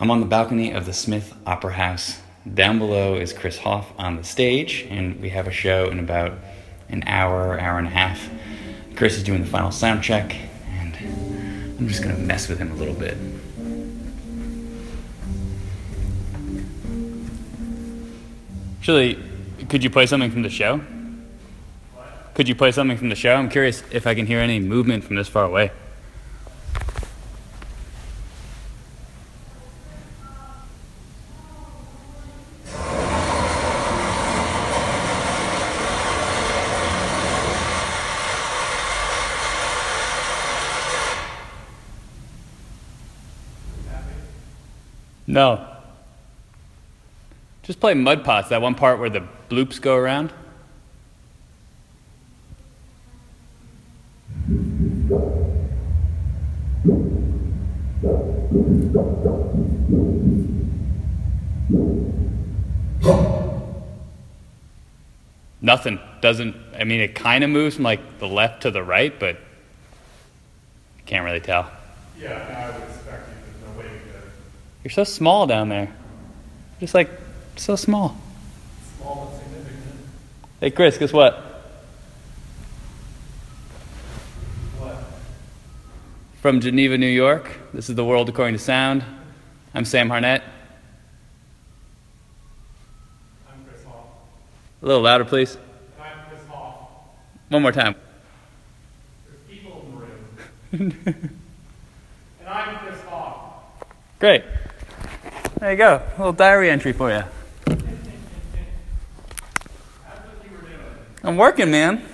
I'm on the balcony of the Smith Opera House. Down below is Chris Hoff on the stage, and we have a show in about an hour, hour and a half. Chris is doing the final sound check, and I'm just gonna mess with him a little bit. Actually, could you play something from the show? Could you play something from the show? I'm curious if I can hear any movement from this far away. No. Just play Mud Pots, that one part where the bloops go around. Nothing. Doesn't, I mean, it kind of moves from like the left to the right, but can't really tell. Yeah, I would expect you, there's no way you could. You're so small down there. Just like so small. Small but significant. Hey, Chris, guess what? What? From Geneva, New York. This is The World According to Sound. I'm Sam Harnett. I'm Chris Hoff. A little louder, please. And I'm Chris Hoff. One more time. There's people in the room. and I'm Chris Hoff. Great. There you go. A little diary entry for you. I'm working, man.